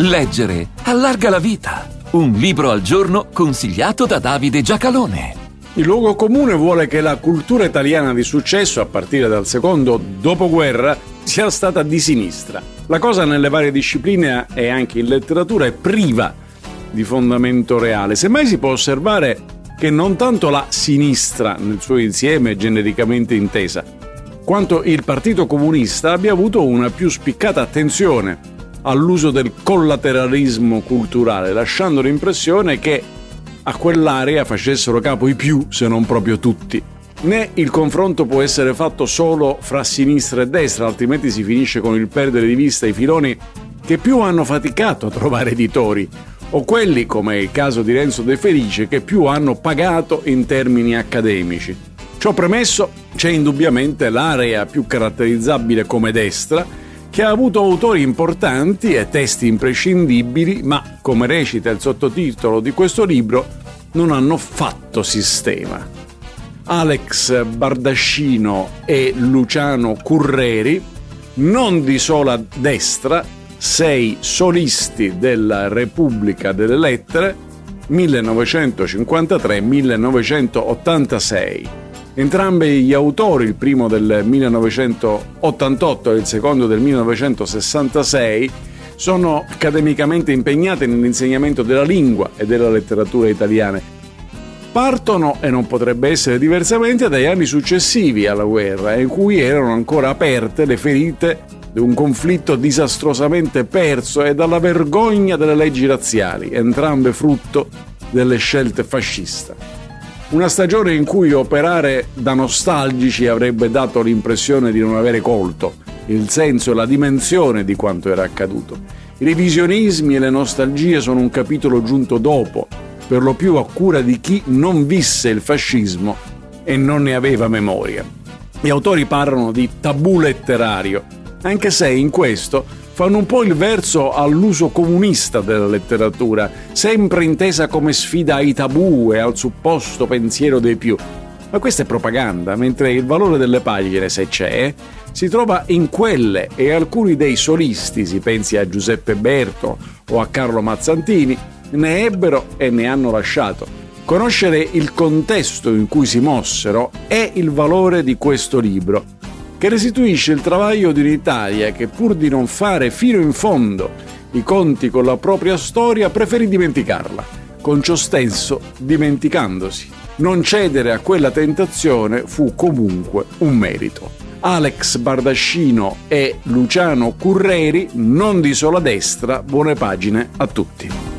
Leggere allarga la vita. Un libro al giorno consigliato da Davide Giacalone. Il luogo comune vuole che la cultura italiana di successo, a partire dal secondo dopoguerra, sia stata di sinistra. La cosa nelle varie discipline e anche in letteratura è priva di fondamento reale. Semmai si può osservare che non tanto la sinistra nel suo insieme genericamente intesa, quanto il Partito Comunista abbia avuto una più spiccata attenzione all'uso del collateralismo culturale, lasciando l'impressione che a quell'area facessero capo i più, se non proprio tutti. Né il confronto può essere fatto solo fra sinistra e destra, altrimenti si finisce con il perdere di vista i filoni che più hanno faticato a trovare editori, o quelli, come è il caso di Renzo De Felice, che più hanno pagato in termini accademici. Ciò premesso, c'è indubbiamente l'area più caratterizzabile come destra, che ha avuto autori importanti e testi imprescindibili, ma, come recita il sottotitolo di questo libro, non hanno fatto sistema. Alex Bardascino e Luciano Curreri, non di sola destra, sei solisti della Repubblica delle Lettere, 1953-1986 Entrambi gli autori, il primo del 1988 e il secondo del 1966, sono accademicamente impegnati nell'insegnamento della lingua e della letteratura italiane. Partono, e non potrebbe essere diversamente, dagli anni successivi alla guerra, in cui erano ancora aperte le ferite di un conflitto disastrosamente perso e dalla vergogna delle leggi razziali, entrambe frutto delle scelte fasciste. Una stagione in cui operare da nostalgici avrebbe dato l'impressione di non avere colto il senso e la dimensione di quanto era accaduto. I revisionismi e le nostalgie sono un capitolo giunto dopo, per lo più a cura di chi non visse il fascismo e non ne aveva memoria. Gli autori parlano di tabù letterario, anche se in questo fanno un po' il verso all'uso comunista della letteratura, sempre intesa come sfida ai tabù e al supposto pensiero dei più. Ma questa è propaganda, mentre il valore delle pagine, se c'è, si trova in quelle e alcuni dei solisti, si pensi a Giuseppe Berto o a Carlo Mazzantini, ne ebbero e ne hanno lasciato. Conoscere il contesto in cui si mossero è il valore di questo libro che restituisce il travaglio di un'Italia che pur di non fare fino in fondo i conti con la propria storia preferì dimenticarla, con ciò stesso dimenticandosi. Non cedere a quella tentazione fu comunque un merito. Alex Bardascino e Luciano Curreri, non di sola destra, buone pagine a tutti.